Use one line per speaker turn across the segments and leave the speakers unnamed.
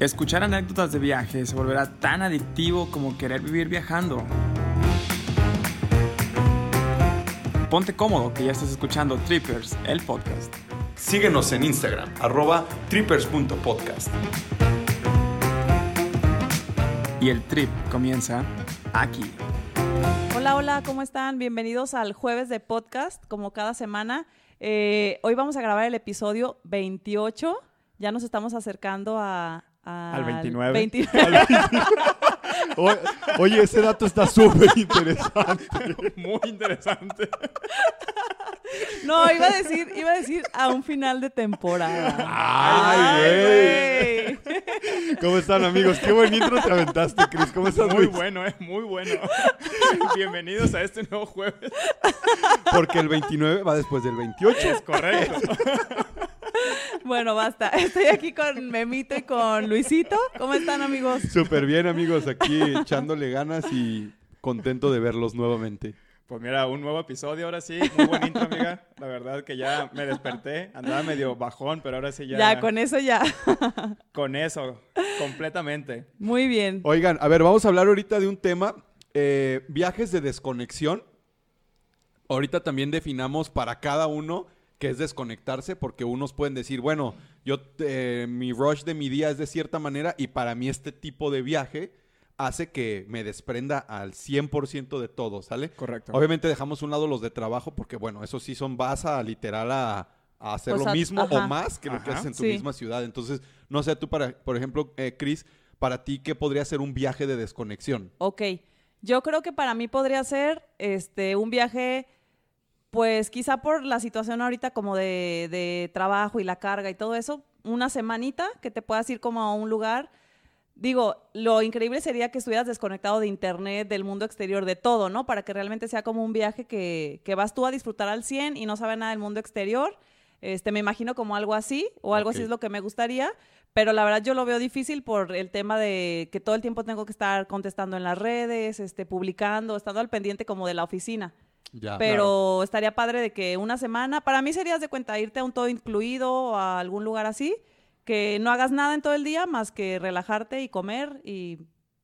Escuchar anécdotas de viaje se volverá tan adictivo como querer vivir viajando. Ponte cómodo que ya estás escuchando Trippers, el podcast.
Síguenos en Instagram, arroba trippers.podcast.
Y el trip comienza aquí.
Hola, hola, ¿cómo están? Bienvenidos al jueves de podcast, como cada semana. Eh, hoy vamos a grabar el episodio 28. Ya nos estamos acercando a,
al 29.
29.
Oye, ese dato está súper interesante.
Muy interesante.
No, iba a decir, iba a decir a un final de temporada.
Ay, güey. ¿Cómo están, amigos? Qué buen intro te aventaste, Chris. ¿Cómo estás,
Muy bueno, eh, muy bueno. Bienvenidos a este nuevo jueves.
Porque el 29 va después del 28.
Es correcto.
Bueno, basta. Estoy aquí con Memito y con Luisito. ¿Cómo están, amigos?
Súper bien, amigos. Aquí echándole ganas y contento de verlos nuevamente.
Pues mira, un nuevo episodio ahora sí. Muy buen intro, amiga. La verdad que ya me desperté. Andaba medio bajón, pero ahora sí ya.
Ya, con eso ya.
Con eso, completamente.
Muy bien.
Oigan, a ver, vamos a hablar ahorita de un tema. eh, viajes de desconexión. Ahorita también definamos para cada uno qué es desconectarse, porque unos pueden decir, bueno, yo eh, mi rush de mi día es de cierta manera y para mí este tipo de viaje hace que me desprenda al 100% de todo, ¿sale?
Correcto.
Obviamente dejamos a un lado los de trabajo porque, bueno, eso sí son, vas a literal a, a hacer
Pues
lo
a-
mismo o más que lo que haces en tu
Sí.
misma ciudad. Entonces, no sé, tú, para, por ejemplo, eh, Chris, para ti, ¿qué podría ser un viaje de desconexión?
Ok. Yo creo que para mí podría ser este un viaje, pues quizá por la situación ahorita como de, de trabajo y la carga y todo eso, una semanita que te puedas ir como a un lugar. Digo, lo increíble sería que estuvieras desconectado de internet, del mundo exterior, de todo, ¿no? Para que realmente sea como un viaje que, que vas tú a disfrutar al 100 y no sabes nada del mundo exterior. Este, me imagino como algo así, o algo así es lo que me gustaría, pero la verdad yo lo veo difícil por el tema de que todo el tiempo tengo que estar contestando en las redes, este, publicando, estando al pendiente como de la oficina.
Ya.
pero estaría padre de que una semana, para mí serías de cuenta irte a un todo incluido o a algún lugar así, que no hagas nada en todo el día más que relajarte y comer y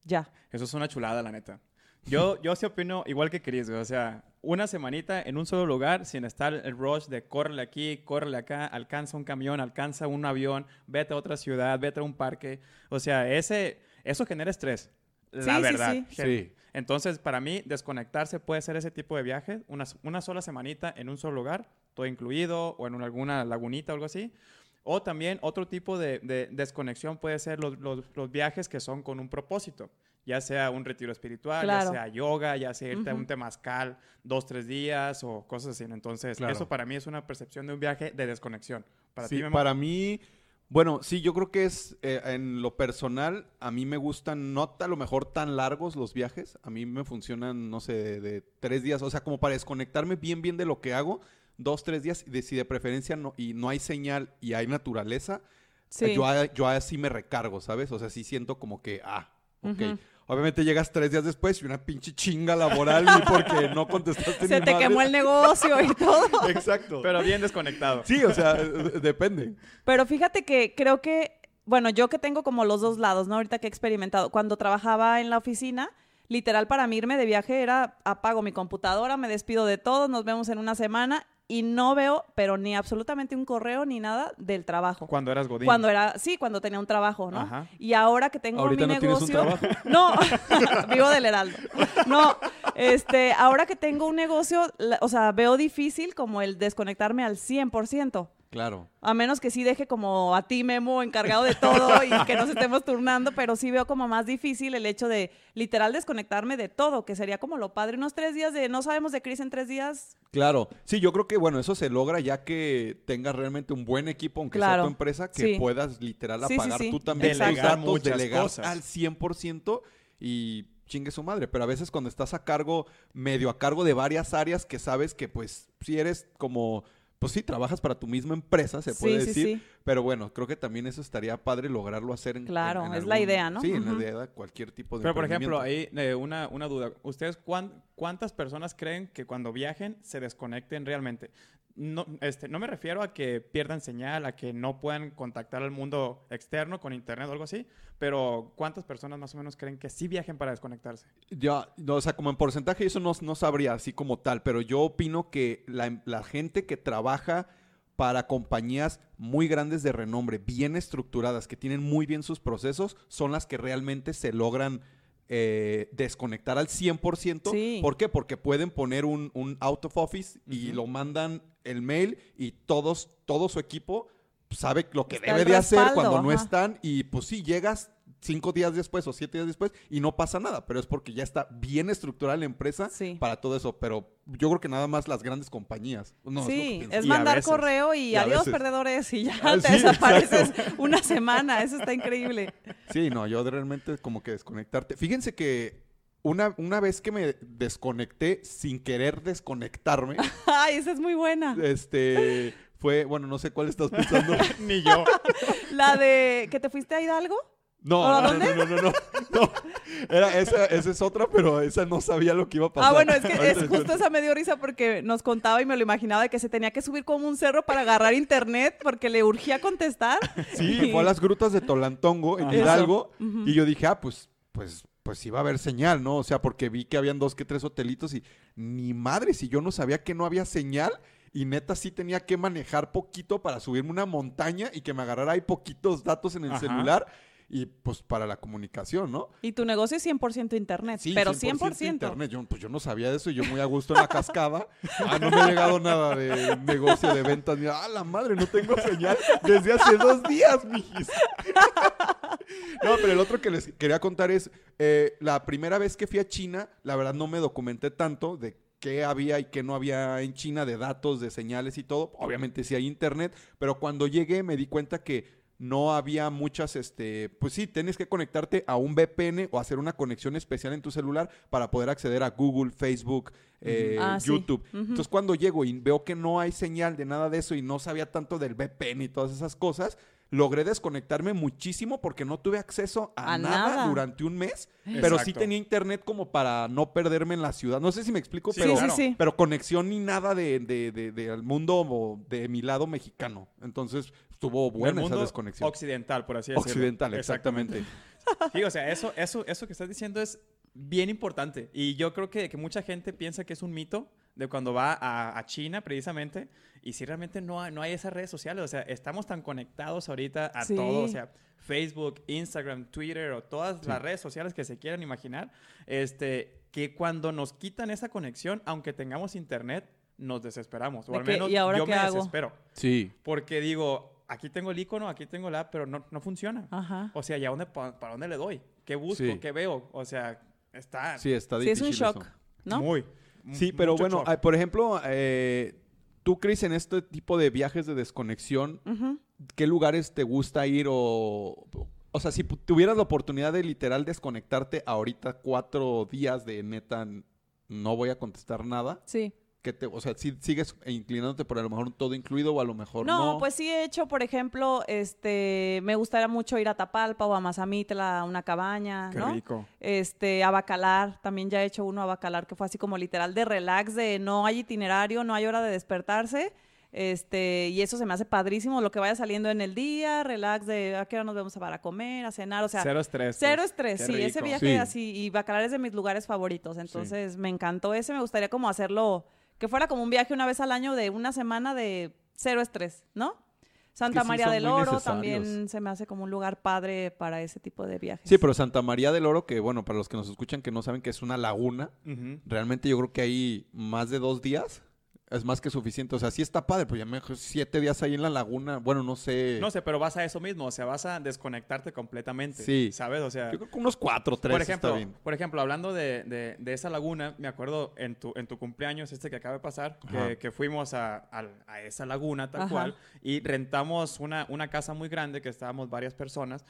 ya.
Eso es una chulada, la neta. Yo, yo sí opino igual que Chris. O sea, una semanita en un solo lugar sin estar el rush de córrele aquí, córrele acá, alcanza un camión, alcanza un avión, vete a otra ciudad, vete a un parque. O sea, ese, eso genera estrés. La
Sí, sí,
verdad.
sí.
Sí.
Entonces, para mí, desconectarse puede ser ese tipo de viaje, una, una sola semanita en un solo lugar, todo incluido, o en una- alguna lagunita o algo así. O también otro tipo de, de desconexión puede ser los, los- los viajes que son con un propósito, ya sea un retiro espiritual,
Claro.
ya sea yoga, ya sea irte a un temazcal dos, tres días o cosas así. Entonces,
Claro.
eso para mí es una percepción de un viaje de desconexión. Para
sí,
ti,
para mí, bueno, sí, yo creo que es eh, en lo personal, a mí me gustan no a lo mejor tan largos los viajes, a mí me funcionan, no sé, de, de tres días, o sea, como para desconectarme bien, bien de lo que hago, dos, tres días, y de, si de preferencia no, y no hay señal y hay naturaleza,
Sí.
yo, yo así me recargo, ¿sabes? O sea, sí siento como que, ah, ok. Obviamente llegas tres días después y una pinche chinga laboral y porque no contestaste
Se
ni
te
madre.
quemó el negocio y todo.
Exacto.
Pero bien desconectado.
Sí, o sea, depende.
Pero fíjate que creo que, bueno, yo que tengo como los dos lados, ¿no? Ahorita que he experimentado, cuando trabajaba en la oficina, literal para mí irme de viaje era apago mi computadora, me despido de todos, nos vemos en una semana y no veo, pero ni absolutamente un correo ni nada del trabajo.
Cuando eras Godín.
Cuando era, sí, cuando tenía un trabajo, ¿no?
Ajá.
Y ahora que tengo mi
no
negocio. No, vivo del Heraldo. No, este, ahora que tengo un negocio, o sea, veo difícil como el desconectarme al 100%.
Claro.
A menos que sí deje como a ti, Memo, encargado de todo y que nos estemos turnando, pero sí veo como más difícil el hecho de literal desconectarme de todo, que sería como lo padre. Unos tres días de no sabemos de Chris en tres días.
Claro, sí, yo creo que bueno, eso se logra ya que tengas realmente un buen equipo, aunque sea tu empresa, que
Sí.
puedas literal
Sí, sí,
apagar
sí.
tú también tus
Delegar
datos,
muchas
delegar
cosas.
al 100% y chingue su madre. Pero a veces cuando estás a cargo, medio a cargo de varias áreas que sabes que pues si eres como, pues sí, trabajas para tu misma empresa, se
Sí,
puede
sí,
decir.
sí.
Pero bueno, creo que también eso estaría padre lograrlo hacer en
Claro,
en- en
es la idea, ¿no?
Sí, en
Ujú.
la idea de cualquier tipo de
Pero, por ejemplo, ahí eh, una, una duda. ¿Ustedes cuán- cuántas personas creen que cuando viajen se desconecten realmente? No, este, no me refiero a que pierdan señal, a que no puedan contactar al mundo externo con internet o algo así, pero ¿cuántas personas más o menos creen que sí viajen para desconectarse?
No, o sea, como en porcentaje eso no, no sabría así como tal, pero yo opino que la, la gente que trabaja para compañías muy grandes de renombre, bien estructuradas, que tienen muy bien sus procesos, son las que realmente se logran eh, desconectar al 100%.
Sí.
¿Por qué? Porque pueden poner un, un out of office y lo mandan el mail y todos, todo su equipo sabe lo que
Está
debe de hacer cuando no están y pues sí, llegas cinco días después o siete días después y no pasa nada, pero es porque ya está bien estructurada la empresa
Sí.
para todo eso, pero yo creo que nada más las grandes compañías. No,
sí, es
Y
mandar
veces.
correo y, adiós
veces.
perdedores y ya
Ah,
te
sí,
desapareces una semana. Eso está increíble.
Sí, no, yo realmente como que desconectarte. Fíjense que una, una vez que me desconecté sin querer desconectarme,
Ay, esa es muy buena.
este fue, bueno, no sé cuál estás pensando.
Ni yo.
La de que te fuiste a Hidalgo.
No,
¿O a
no,
dónde?
no, no, no, no, no. Era esa, esa es otra, pero esa no sabía lo que iba a pasar.
Ah, bueno, es que es justo esa me dio risa porque nos contaba y me lo imaginaba de que se tenía que subir como un cerro para agarrar internet porque le urgía contestar.
Sí, fue a las grutas de Tolantongo, en. Hidalgo, y yo dije, ah, pues, pues, pues iba a haber señal, ¿no? O sea, porque vi que habían dos que tres hotelitos y ni madre, si yo no sabía que no había señal, y neta sí tenía que manejar poquito para subirme una montaña y que me agarrara ahí poquitos datos en el
Ajá.
celular, y pues para la comunicación, ¿no?
Y tu negocio es 100% internet,
Sí,
pero 100%.
internet. Yo, pues yo no sabía de eso y yo muy a gusto en la cascada. Ah, no me ha llegado nada de negocio de ventas. Ni, ah, la madre, no tengo señal desde hace dos días, mijis. No, pero el otro que les quería contar es, eh, la primera vez que fui a China, la verdad no me documenté tanto de qué había y qué no había en China de datos, de señales y todo. Obviamente sí hay internet, pero cuando llegué me di cuenta que no había muchas, este, pues sí, tienes que conectarte a un VPN o hacer una conexión especial en tu celular para poder acceder a Google, Facebook, eh,
Ah, sí.
YouTube. Entonces cuando llego y veo que no hay señal de nada de eso y no sabía tanto del VPN y todas esas cosas, logré desconectarme muchísimo porque no tuve acceso a,
A
nada,
nada.
durante un mes, pero sí tenía internet como para no perderme en la ciudad. No sé si me explico,
Sí,
pero,
sí, sí.
pero conexión ni nada de, de, de- del mundo o de mi lado mexicano. Entonces estuvo
Del
buena esa desconexión.
occidental, por así decirlo.
Occidental, exactamente.
Sí, o sea, eso, eso, eso que estás diciendo es bien importante. Y yo creo que, que mucha gente piensa que es un mito de cuando va a, a China, precisamente. Y si realmente no hay, no hay esas redes sociales. O sea, estamos tan conectados ahorita a
Sí.
todo. O sea, Facebook, Instagram, Twitter o todas las redes sociales que se quieran imaginar. Este, que cuando nos quitan esa conexión, aunque tengamos internet, nos desesperamos. O al menos
¿y ahora
yo me
hago?
desespero.
Sí.
Porque digo, aquí tengo el icono, aquí tengo la app, pero no, no funciona.
Ajá.
O sea, ¿y a dónde, pa- para dónde le doy? ¿Qué busco?
Sí.
¿Qué veo? O sea, está
Sí, está
Sí, es
difícil.
un shock,
eso.
¿no?
muy.
Sí, pero bueno, ah, por ejemplo, eh, tú, Cris, en este tipo de viajes de desconexión. ¿qué lugares te gusta ir o... O sea, si tuvieras la oportunidad de literal desconectarte ahorita cuatro días de neta, no voy a contestar nada,
Sí.
¿Qué te, o sea, si sigues inclinándote por a lo mejor todo incluido o a lo mejor no.
No, pues sí he hecho, por ejemplo, este, me gustaría mucho ir a Tapalpa o a Mazamitla, a una cabaña,
Qué
¿no?
rico.
Este, a Bacalar, también ya he hecho uno a Bacalar que fue así como literal de relax, de no hay itinerario, no hay hora de despertarse. Este, y eso se me hace padrísimo, lo que vaya saliendo en el día, relax de a qué hora nos vemos para comer, a cenar, o sea,
cero estrés.
Cero
pues.
estrés,
Qué
sí, ese viaje
Sí.
así, y Bacalar es de mis lugares favoritos, entonces me encantó ese, me gustaría como hacerlo, que fuera como un viaje una vez al año de una semana de cero estrés, ¿no? Santa
sí
María del Oro también se me hace como un lugar padre para ese tipo de viajes.
Sí, pero Santa María del Oro, que bueno, para los que nos escuchan que no saben que es una laguna, realmente yo creo que hay más de dos días. Es más que suficiente. O sea, sí está padre, pero ya me siete días ahí en la laguna. Bueno, no sé.
No sé, pero vas a eso mismo. O sea, vas a desconectarte completamente.
Sí.
¿Sabes? O sea,
Yo creo que unos cuatro, tres
por
está
ejemplo,
bien.
por ejemplo, hablando de, de- de esa laguna, me acuerdo en tu, en tu cumpleaños, este que acaba de pasar, que, que fuimos a, a esa laguna tal
Ajá.
cual y rentamos una, una casa muy grande que estábamos varias personas.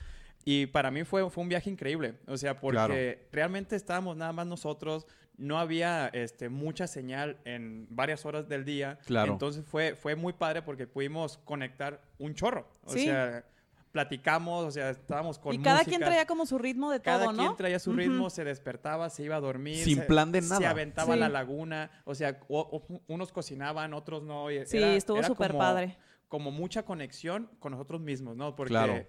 Y para mí fue, fue un viaje increíble. O sea, porque
Claro.
realmente estábamos nada más nosotros. No había este, mucha señal en varias horas del día.
Claro.
Entonces fue, fue muy padre porque pudimos conectar un chorro. O
Sí.
sea, platicamos, o sea, estábamos con
y cada quien traía como su ritmo de
Cada
todo, ¿no?
quien traía su ritmo, se despertaba, se iba a dormir.
Sin
se-
plan de
Se
nada.
aventaba a
Sí.
la laguna. O sea, o- o- unos cocinaban, otros no. y
Sí,
era-
estuvo súper padre.
Como mucha conexión con nosotros mismos, ¿no? Porque,
Claro.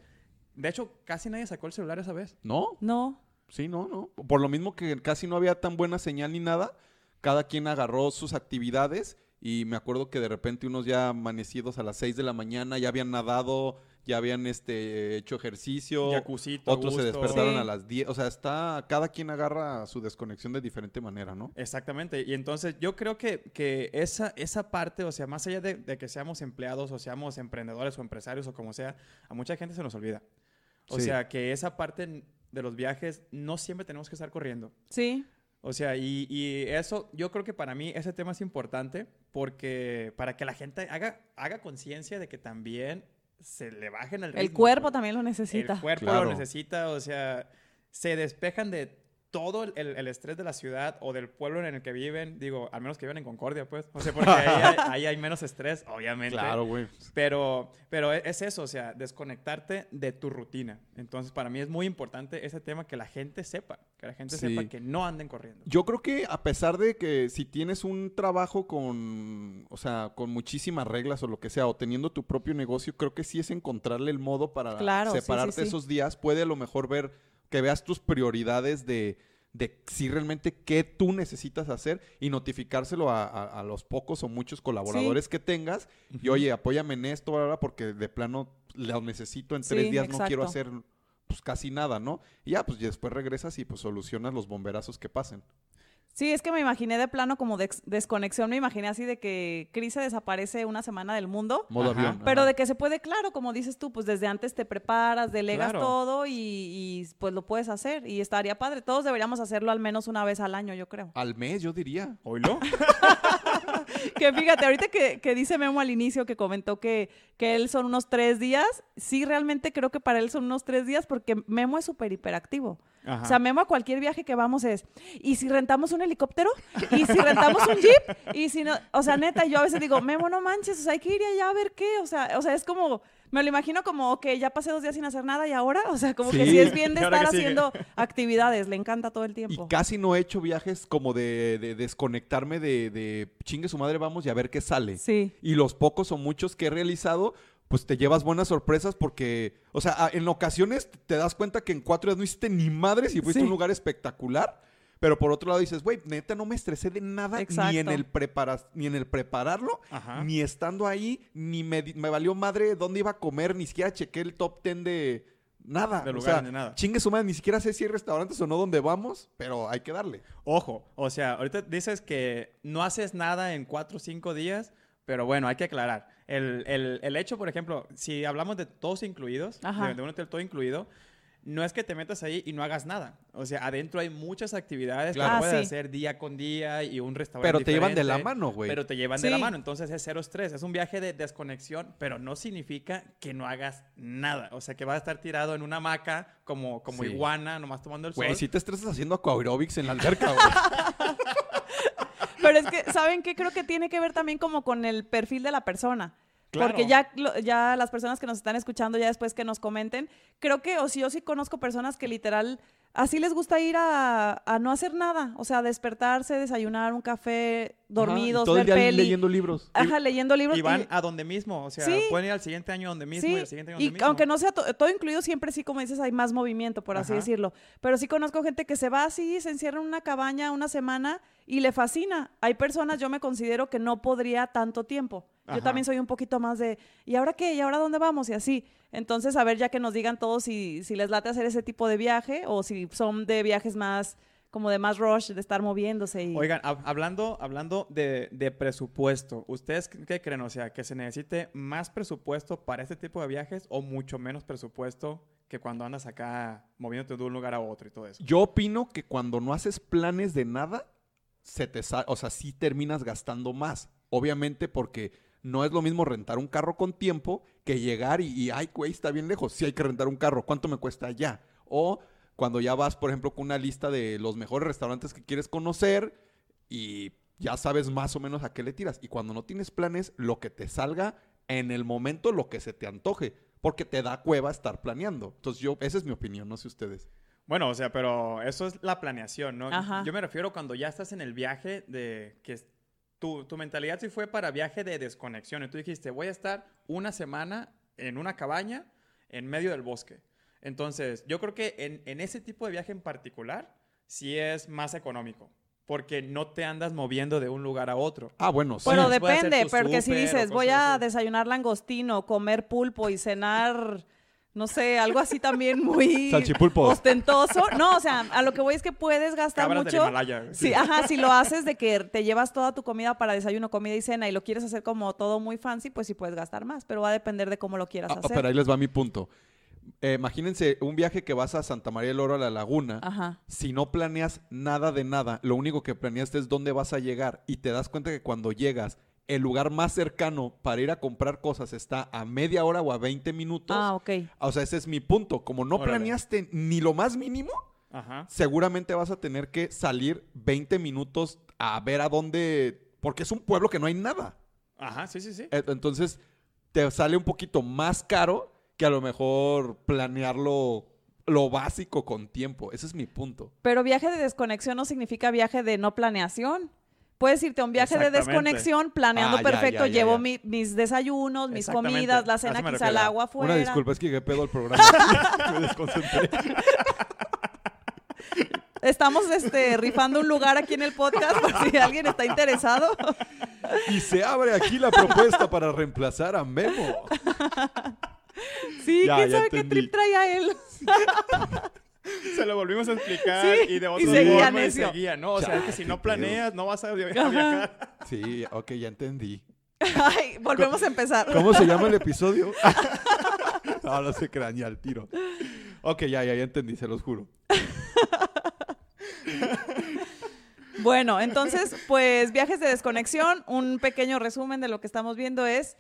de hecho, casi nadie sacó el celular esa vez.
¿No?
No.
Sí, no, no. Por lo mismo que casi no había tan buena señal ni nada, cada quien agarró sus actividades y me acuerdo que de repente unos ya amanecidos a las 6 de la mañana ya habían nadado, ya habían este hecho ejercicio,
Jacuzito, a
otros se despertaron
Sí.
a las 10, o sea, está cada quien agarra su desconexión de diferente manera, ¿no?
Exactamente. Y entonces yo creo que, que esa, esa parte, o sea, más allá de, de que seamos empleados o seamos emprendedores o empresarios o como sea, a mucha gente se nos olvida. O
Sí.
sea, que esa parte de los viajes no siempre tenemos que estar corriendo.
Sí.
O sea, y, y eso, yo creo que para mí ese tema es importante porque para que la gente haga, haga conciencia de que también se le bajen el ritmo.
El cuerpo también lo necesita.
El cuerpo
Claro.
lo necesita, o sea, se despejan de todo el, el- el estrés de la ciudad o del pueblo en el que viven. Digo, al menos que viven en Concordia, pues. O sea, porque ahí hay, ahí hay menos estrés, obviamente.
güey.
Pero, pero e- es eso, o sea, desconectarte de tu rutina. Entonces, para mí es muy importante ese tema que la gente sepa, que la gente
Sí.
sepa que no anden corriendo.
Yo creo que a pesar de que si tienes un trabajo con, o sea, con muchísimas reglas o lo que sea, o teniendo tu propio negocio, creo que sí es encontrarle el modo para
Claro, sí, sí,
separarte
sí.
esos días. Puede a lo mejor ver, que veas tus prioridades de, de si realmente qué tú necesitas hacer y notificárselo a, a- a los pocos o muchos colaboradores que tengas. Y oye, apóyame en esto, bla, porque de plano lo necesito en tres
Sí,
días, no quiero hacer pues casi nada, ¿no? Y ya, pues y después regresas y pues solucionas los bomberazos que pasen.
Sí, es que me imaginé de plano como de ex- desconexión, me imaginé así de que Cris se desaparece una semana del mundo,
Modo
Ajá.
avión.
pero
ajá.
de que se puede, claro, como dices tú, pues desde antes te preparas, delegas
Claro.
todo y, y, pues lo puedes hacer y estaría padre. Todos deberíamos hacerlo al menos una vez al año, yo creo.
Al mes, yo diría.
¿Oílo?
Que fíjate, ahorita que, que dice Memo al inicio que comentó que, que él son unos tres días, sí, realmente creo que para él son unos tres días porque Memo es súper hiperactivo.
Ajá.
O sea, Memo a cualquier viaje que vamos es, ¿y si rentamos un helicóptero? ¿Y si rentamos un jeep? Y si no, o sea, neta, yo a veces digo, Memo, no manches, o sea, hay que ir allá a ver qué, o sea, o sea, es como, me lo imagino como, ok, ya pasé dos días sin hacer nada y ahora, o sea, como que
Sí.
es bien de
¿Y
estar haciendo actividades, le encanta todo el
Y
tiempo.
casi no he hecho viajes como de, de desconectarme de, de chingue su madre, vamos y a ver qué sale.
Sí.
Y los pocos o muchos que he realizado, pues te llevas buenas sorpresas porque, o sea, en ocasiones te das cuenta que en cuatro días no hiciste ni madres y fuiste a un lugar espectacular. Pero por otro lado dices, güey, neta, no me estresé de nada, ni en el preparas, ni en el prepararlo,
Ajá.
ni estando ahí, ni me, me valió madre dónde iba a comer, ni siquiera chequé el top ten de nada.
De
o
lugares
sea,
ni nada.
Chingue su madre, ni siquiera sé si hay restaurantes o no donde vamos, pero hay que darle.
Ojo, o sea, ahorita dices que no haces nada en cuatro o cinco días, pero bueno, hay que aclarar. El, el- el hecho, por ejemplo, si hablamos de todos incluidos, de, de un hotel todo incluido, no es que te metas ahí y no hagas nada. O sea, adentro hay muchas actividades
Claro.
que
Ah,
puedes
sí.
hacer día con día y un restaurante
Pero te llevan de la mano, güey.
Pero te llevan de la mano, entonces es cero estrés. Es un viaje de desconexión, pero no significa que no hagas nada. O sea, que vas a estar tirado en una hamaca como, como
Sí.
iguana, nomás tomando el sol.
Güey, si te estresas haciendo aquaerobics en la alberca, güey.
Pero es que, ¿saben qué? Creo que tiene que ver también como con el perfil de la persona.
Claro.
Porque ya, ya las personas que nos están escuchando, ya después que nos comenten, creo que, o si yo sí conozco personas que literal, así les gusta ir a, a no hacer nada. O sea, despertarse, desayunar un café, dormidos,
Ajá, y todo el
ver
día
peli.
leyendo libros.
Ajá, leyendo libros.
Y van
y-
a donde mismo, o sea,
Sí.
pueden ir al siguiente año donde mismo
Sí,
y al siguiente año
y
donde mismo.
aunque no sea to- todo incluido, siempre sí, como dices, hay más movimiento, por así
Ajá.
decirlo. Pero sí conozco gente que se va así, se encierra en una cabaña una semana y le fascina. Hay personas, yo me considero que no podría tanto tiempo. Yo también soy un poquito más de, ¿y ahora qué? ¿Y ahora dónde vamos? Y así. Entonces, a ver, ya que nos digan todos si, si les late hacer ese tipo de viaje o si son de viajes más, como de más rush, de estar moviéndose. Y...
Oigan, hab- hablando, hablando de, de presupuesto, ¿ustedes qué creen? O sea, que se necesite más presupuesto para este tipo de viajes o mucho menos presupuesto que cuando andas acá moviéndote de un lugar a otro y todo eso.
Yo opino que cuando no haces planes de nada, se te o sea, sí terminas gastando más. Obviamente porque no es lo mismo rentar un carro con tiempo que llegar y, y, ay, güey, está bien lejos. Sí hay que rentar un carro. ¿Cuánto me cuesta allá? O cuando ya vas, por ejemplo, con una lista de los mejores restaurantes que quieres conocer y ya sabes más o menos a qué le tiras. Y cuando no tienes planes, lo que te salga en el momento, lo que se te antoje. porque te da cueva estar planeando. Entonces yo, esa es mi opinión, no sé ustedes.
Bueno, o sea, pero eso es la planeación, ¿no?
Ajá.
Yo me refiero cuando ya estás en el viaje de que es- tu, tu mentalidad sí fue para viaje de desconexión. Y tú dijiste, voy a estar una semana en una cabaña en medio del bosque. Entonces, yo creo que en, en ese tipo de viaje en particular, sí es más económico. Porque no te andas moviendo de un lugar a otro.
Ah, bueno, sí.
Bueno, depende, porque si dices, voy a
así.
desayunar langostino, comer pulpo y cenar, no sé, algo así también muy ostentoso. No, o sea, a lo que voy es que puedes gastar
Cabras del
mucho.
Himalaya.
Sí, ajá, si lo haces de que te llevas toda tu comida para desayuno, comida y cena y lo quieres hacer como todo muy fancy, pues sí puedes gastar más, pero va a depender de cómo lo quieras
Ah,
hacer.
pero ahí les va mi punto. Eh, imagínense un viaje que vas a Santa María del Oro a la laguna.
Ajá.
Si no planeas nada de nada, lo único que planeaste es dónde vas a llegar y te das cuenta que cuando llegas, el lugar más cercano para ir a comprar cosas está a media hora o a 20 minutos.
Ah, ok.
O sea, ese es mi punto. Como no
Órale.
planeaste ni lo más mínimo,
Ajá.
seguramente vas a tener que salir 20 minutos a ver a dónde... Porque es un pueblo que no hay nada.
Ajá, sí, sí, sí.
E- Entonces, te sale un poquito más caro que a lo mejor planearlo lo básico con tiempo. Ese es mi punto.
Pero viaje de desconexión no significa viaje de no planeación. Puedes irte a un viaje de desconexión planeando
Ah,
perfecto.
ya, ya,
Llevo
ya.
mi- mis desayunos, mis comidas, la cena quizá al
refiero.
agua afuera.
Una disculpa, es que llegué pedo al programa. Me desconcentré.
Estamos este, rifando un lugar aquí en el podcast por si alguien está interesado.
Y se abre aquí la propuesta para reemplazar a Memo.
Sí,
Ya,
quién
ya
sabe qué
entendí.
trip trae a él.
Se lo volvimos a explicar
Sí,
y de
y
otra
seguía
forma y seguía, ¿no? O sea, es que si no planeas, no vas a viajar.
Sí, ok, ya entendí.
Ay, volvemos a empezar.
¿Cómo se llama el episodio? no, no se crean ya al tiro. Ok, ya, ya, ya entendí, se los juro.
Bueno, entonces, pues viajes de desconexión, un pequeño resumen de lo que estamos viendo es,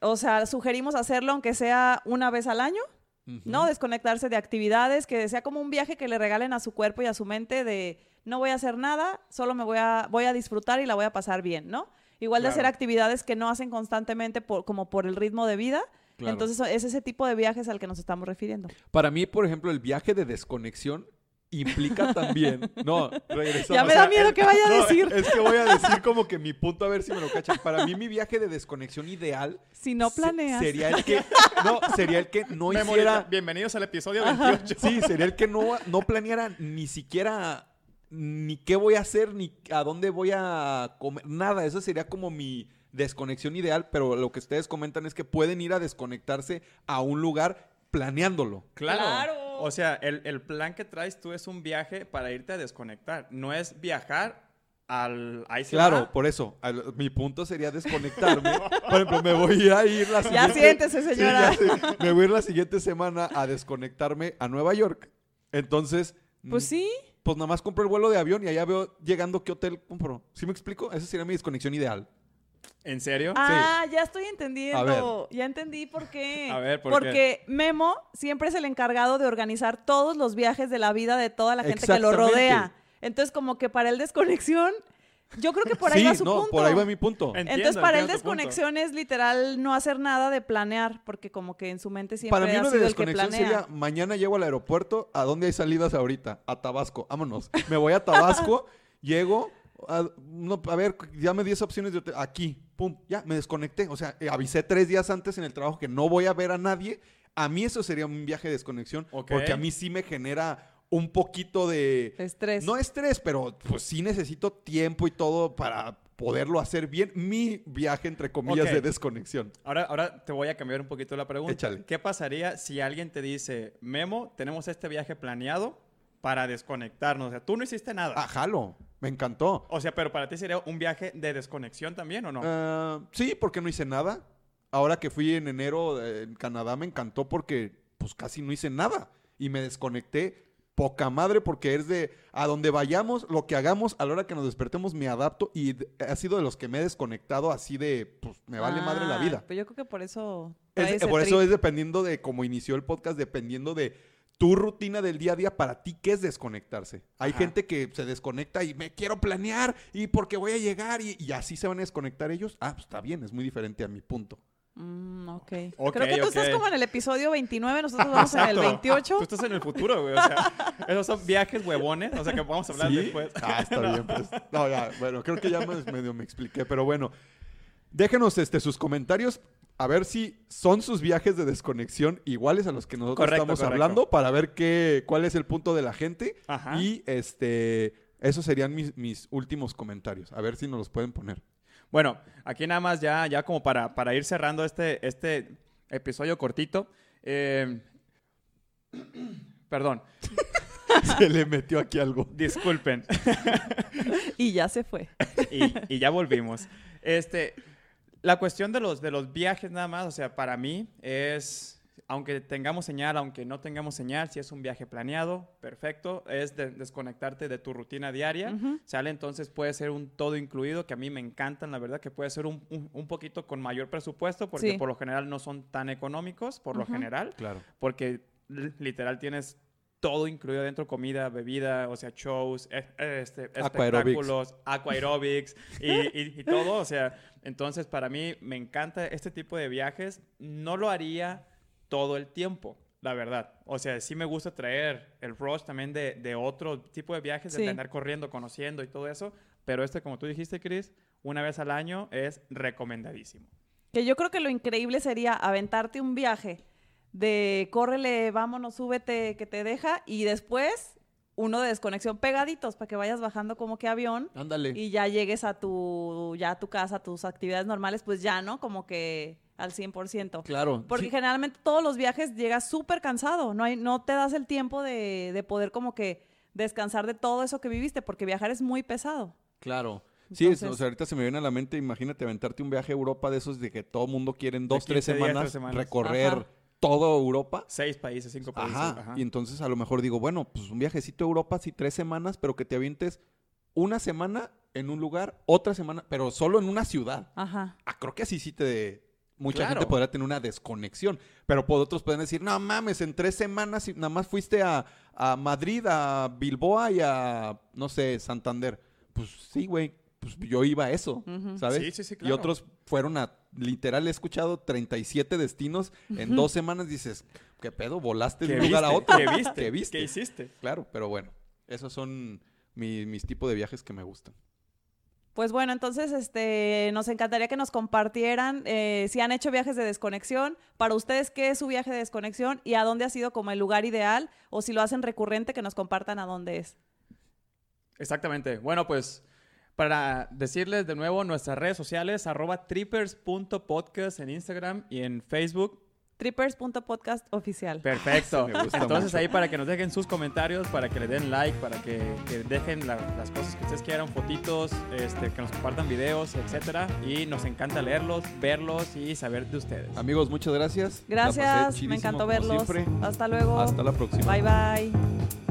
o sea, sugerimos hacerlo aunque sea una vez al año, ¿no? Desconectarse de actividades, que sea como un viaje que le regalen a su cuerpo y a su mente de no voy a hacer nada, solo me voy a, voy a disfrutar y la voy a pasar bien, ¿no? Igual de hacer actividades que no hacen constantemente por, como por el ritmo de vida.
Claro.
Entonces es ese tipo de viajes al que nos estamos refiriendo.
Para mí, por ejemplo, el viaje de desconexión implica también. No, regresando.
Ya me da miedo que vaya a
No,
decir.
Es que voy a decir como que mi punto, a ver si me lo cachan. Para mí, mi viaje de desconexión ideal.
Si no
se-
planeas.
Sería el que. No, sería el que no hiciera.
Bienvenidos al episodio 28.
Sí, sería el que no, no planeara ni siquiera ni qué voy a hacer, ni a dónde voy a comer, nada. Eso sería como mi desconexión ideal, pero lo que ustedes comentan es que pueden ir a desconectarse a un lugar planeándolo.
Claro.
Claro.
O sea, el, el plan que traes tú es un viaje para irte a desconectar. No es viajar al... Ahí
Claro,
va.
por eso. al- mi punto sería desconectarme. por ejemplo, me voy a ir la
Ya
siguiente...
siéntese,
Sí,
señora.
ya. Me voy a ir la siguiente semana a desconectarme a Nueva York. Entonces...
Pues
mm,
sí.
pues nada más compro el vuelo de avión y allá veo llegando qué hotel compro. ¿Sí me explico? Esa sería mi desconexión ideal.
¿En serio?
Ah, ya estoy entendiendo. Ya entendí por qué.
A ver, ¿por
Porque Memo siempre es el encargado de organizar todos los viajes de la vida de toda la gente que lo rodea. Entonces, como que para él desconexión, yo creo que por ahí
sí,
va su
no,
punto.
por ahí va mi punto.
Entiendo,
Entonces, para él desconexión es literal no hacer nada de planear, porque como que en su mente siempre
Para mí
ha
uno de
sido el
desconexión
planea.
sería mañana llego al aeropuerto, ¿a dónde hay salidas ahorita? A Tabasco, vámonos. Me voy a Tabasco, llego, a, no, a ver, ya me 10 opciones de hotel, aquí, pum, ya, me desconecté. O sea, eh, avisé tres días antes en el trabajo que no voy a ver a nadie. A mí eso sería un viaje de desconexión,
Ok.
porque a mí sí me genera un poquito de...
Estrés.
No estrés, pero pues sí necesito tiempo y todo para poderlo hacer bien. Mi viaje, entre comillas, de desconexión.
Ahora, ahora te voy a cambiar un poquito la pregunta.
Échale.
¿Qué pasaría si alguien te dice, Memo, tenemos este viaje planeado para desconectarnos? O sea, tú no hiciste nada.
Ah, jalo. Me encantó.
O sea, pero para ti sería un viaje de desconexión también, ¿o no?
Ah, sí, porque no hice nada. Ahora que fui en enero eh, en Canadá me encantó porque pues casi no hice nada. Y me desconecté poca madre porque es de a donde vayamos, lo que hagamos, a la hora que nos despertemos me adapto y ha sido de los que me he desconectado así de pues me vale madre la
Ah,
vida.
Pues yo creo que por eso.
Es- por eso es dependiendo de cómo inició el podcast, dependiendo de tu rutina del día a día, para ti, ¿qué es desconectarse? Hay
Ajá.
gente que se desconecta y me quiero planear y porque voy a llegar y, y así se van a desconectar ellos. Ah, pues está bien, es muy diferente a mi punto.
Mm, ok.
Ok,
Creo que tú estás como en el episodio 29, nosotros vamos en el
Exacto.
28.
Tú estás en el futuro, güey. O sea, esos son viajes huevones. O sea, que vamos a hablar
¿Sí?
después.
Ah, está bien, pues. No, ya, bueno, creo que ya me- medio me expliqué, pero bueno. Déjenos este, sus comentarios a ver si son sus viajes de desconexión iguales a los que nosotros
Correcto,
estamos
correcto.
hablando para ver qué, cuál es el punto de la gente.
Ajá.
Y este, esos serían mis, mis últimos comentarios. A ver si nos los pueden poner.
Bueno, aquí nada más ya, ya como para, para ir cerrando este, este episodio cortito. eh, perdón,
Se le metió aquí algo.
disculpen.
Y ya se fue.
y, y ya volvimos. Este, la cuestión de los, de los viajes nada más, o sea, para mí es, aunque tengamos señal, aunque no tengamos señal, si es un viaje planeado, perfecto, es de- desconectarte de tu rutina diaria. ¿sale? Entonces puede ser un todo incluido, que a mí me encantan, la verdad, que puede ser un, un- un poquito con mayor presupuesto, porque
Sí.
por lo general no son tan económicos, por lo general,
Claro.
porque li- literal tienes todo incluido dentro, comida, bebida, o sea, shows, e- este,
Aquaerobics.
espectáculos, aquaerobics y, y- y todo, o sea, entonces para mí me encanta este tipo de viajes, no lo haría todo el tiempo, la verdad, o sea, sí me gusta traer el rush también de, de otro tipo de viajes,
Sí.
de andar corriendo, conociendo y todo eso, pero este, como tú dijiste, Chris, una vez al año es recomendadísimo.
Que yo creo que lo increíble sería aventarte un viaje de córrele, vámonos, súbete, que te deja, y después uno de desconexión pegaditos para que vayas bajando como que avión
Ándale.
y ya llegues a tu, ya a tu casa, a tus actividades normales, pues ya, ¿no? Como que al 100%.
Claro.
Porque
sí.
generalmente todos los viajes llegas súper cansado, no, hay, no te das el tiempo de, de poder como que descansar de todo eso que viviste, porque viajar es muy pesado.
Claro. Sí, es- o
Entonces-
sea, ahorita se me viene a la mente, imagínate aventarte un viaje a Europa de esos de que todo mundo quiere en dos, tres
15 días,
semanas,
tres semanas.
recorrer
Ajá.
Toda Europa.
Seis países, cinco países.
Ajá.
ajá.
Y entonces a lo mejor digo, bueno, pues un viajecito a Europa, sí, tres semanas, pero que te avientes una semana en un lugar, otra semana, pero solo en una ciudad.
Ajá.
Ah, creo que así sí te... Mucha
Claro.
gente podrá tener una desconexión, pero por otros pueden decir, no mames, en tres semanas y nada más fuiste a, a Madrid, a Bilboa y a, no sé, Santander. Pues sí, güey, pues yo iba a eso. ¿sabes?
Sí, sí, sí,
Y otros fueron a, literal, he escuchado 37 destinos en dos semanas, dices, ¿qué pedo? ¿Volaste de
¿Qué
un lugar a otro?
¿Qué viste?
¿Qué viste?
¿Qué hiciste?
Claro, pero bueno, esos son mi- mis tipos de viajes que me gustan.
Pues bueno, entonces este, nos encantaría que nos compartieran eh, si han hecho viajes de desconexión. Para ustedes, ¿qué es su viaje de desconexión y a dónde ha sido como el lugar ideal? O si lo hacen recurrente, que nos compartan a dónde es.
Exactamente. Bueno, pues para decirles de nuevo nuestras redes sociales, arroba trippers.podcast en Instagram y en Facebook.
Trippers.podcast oficial.
Perfecto.
Me gusta
Entonces
mucho.
ahí para que nos dejen sus comentarios, para que le den like, para que, que dejen la- las cosas que ustedes quieran, fotitos, este, que nos compartan videos, etcétera. Y nos encanta leerlos, verlos y saber de ustedes.
Amigos, muchas gracias.
Gracias, me encantó verlos.
siempre.
Hasta luego.
Hasta la próxima.
Bye bye.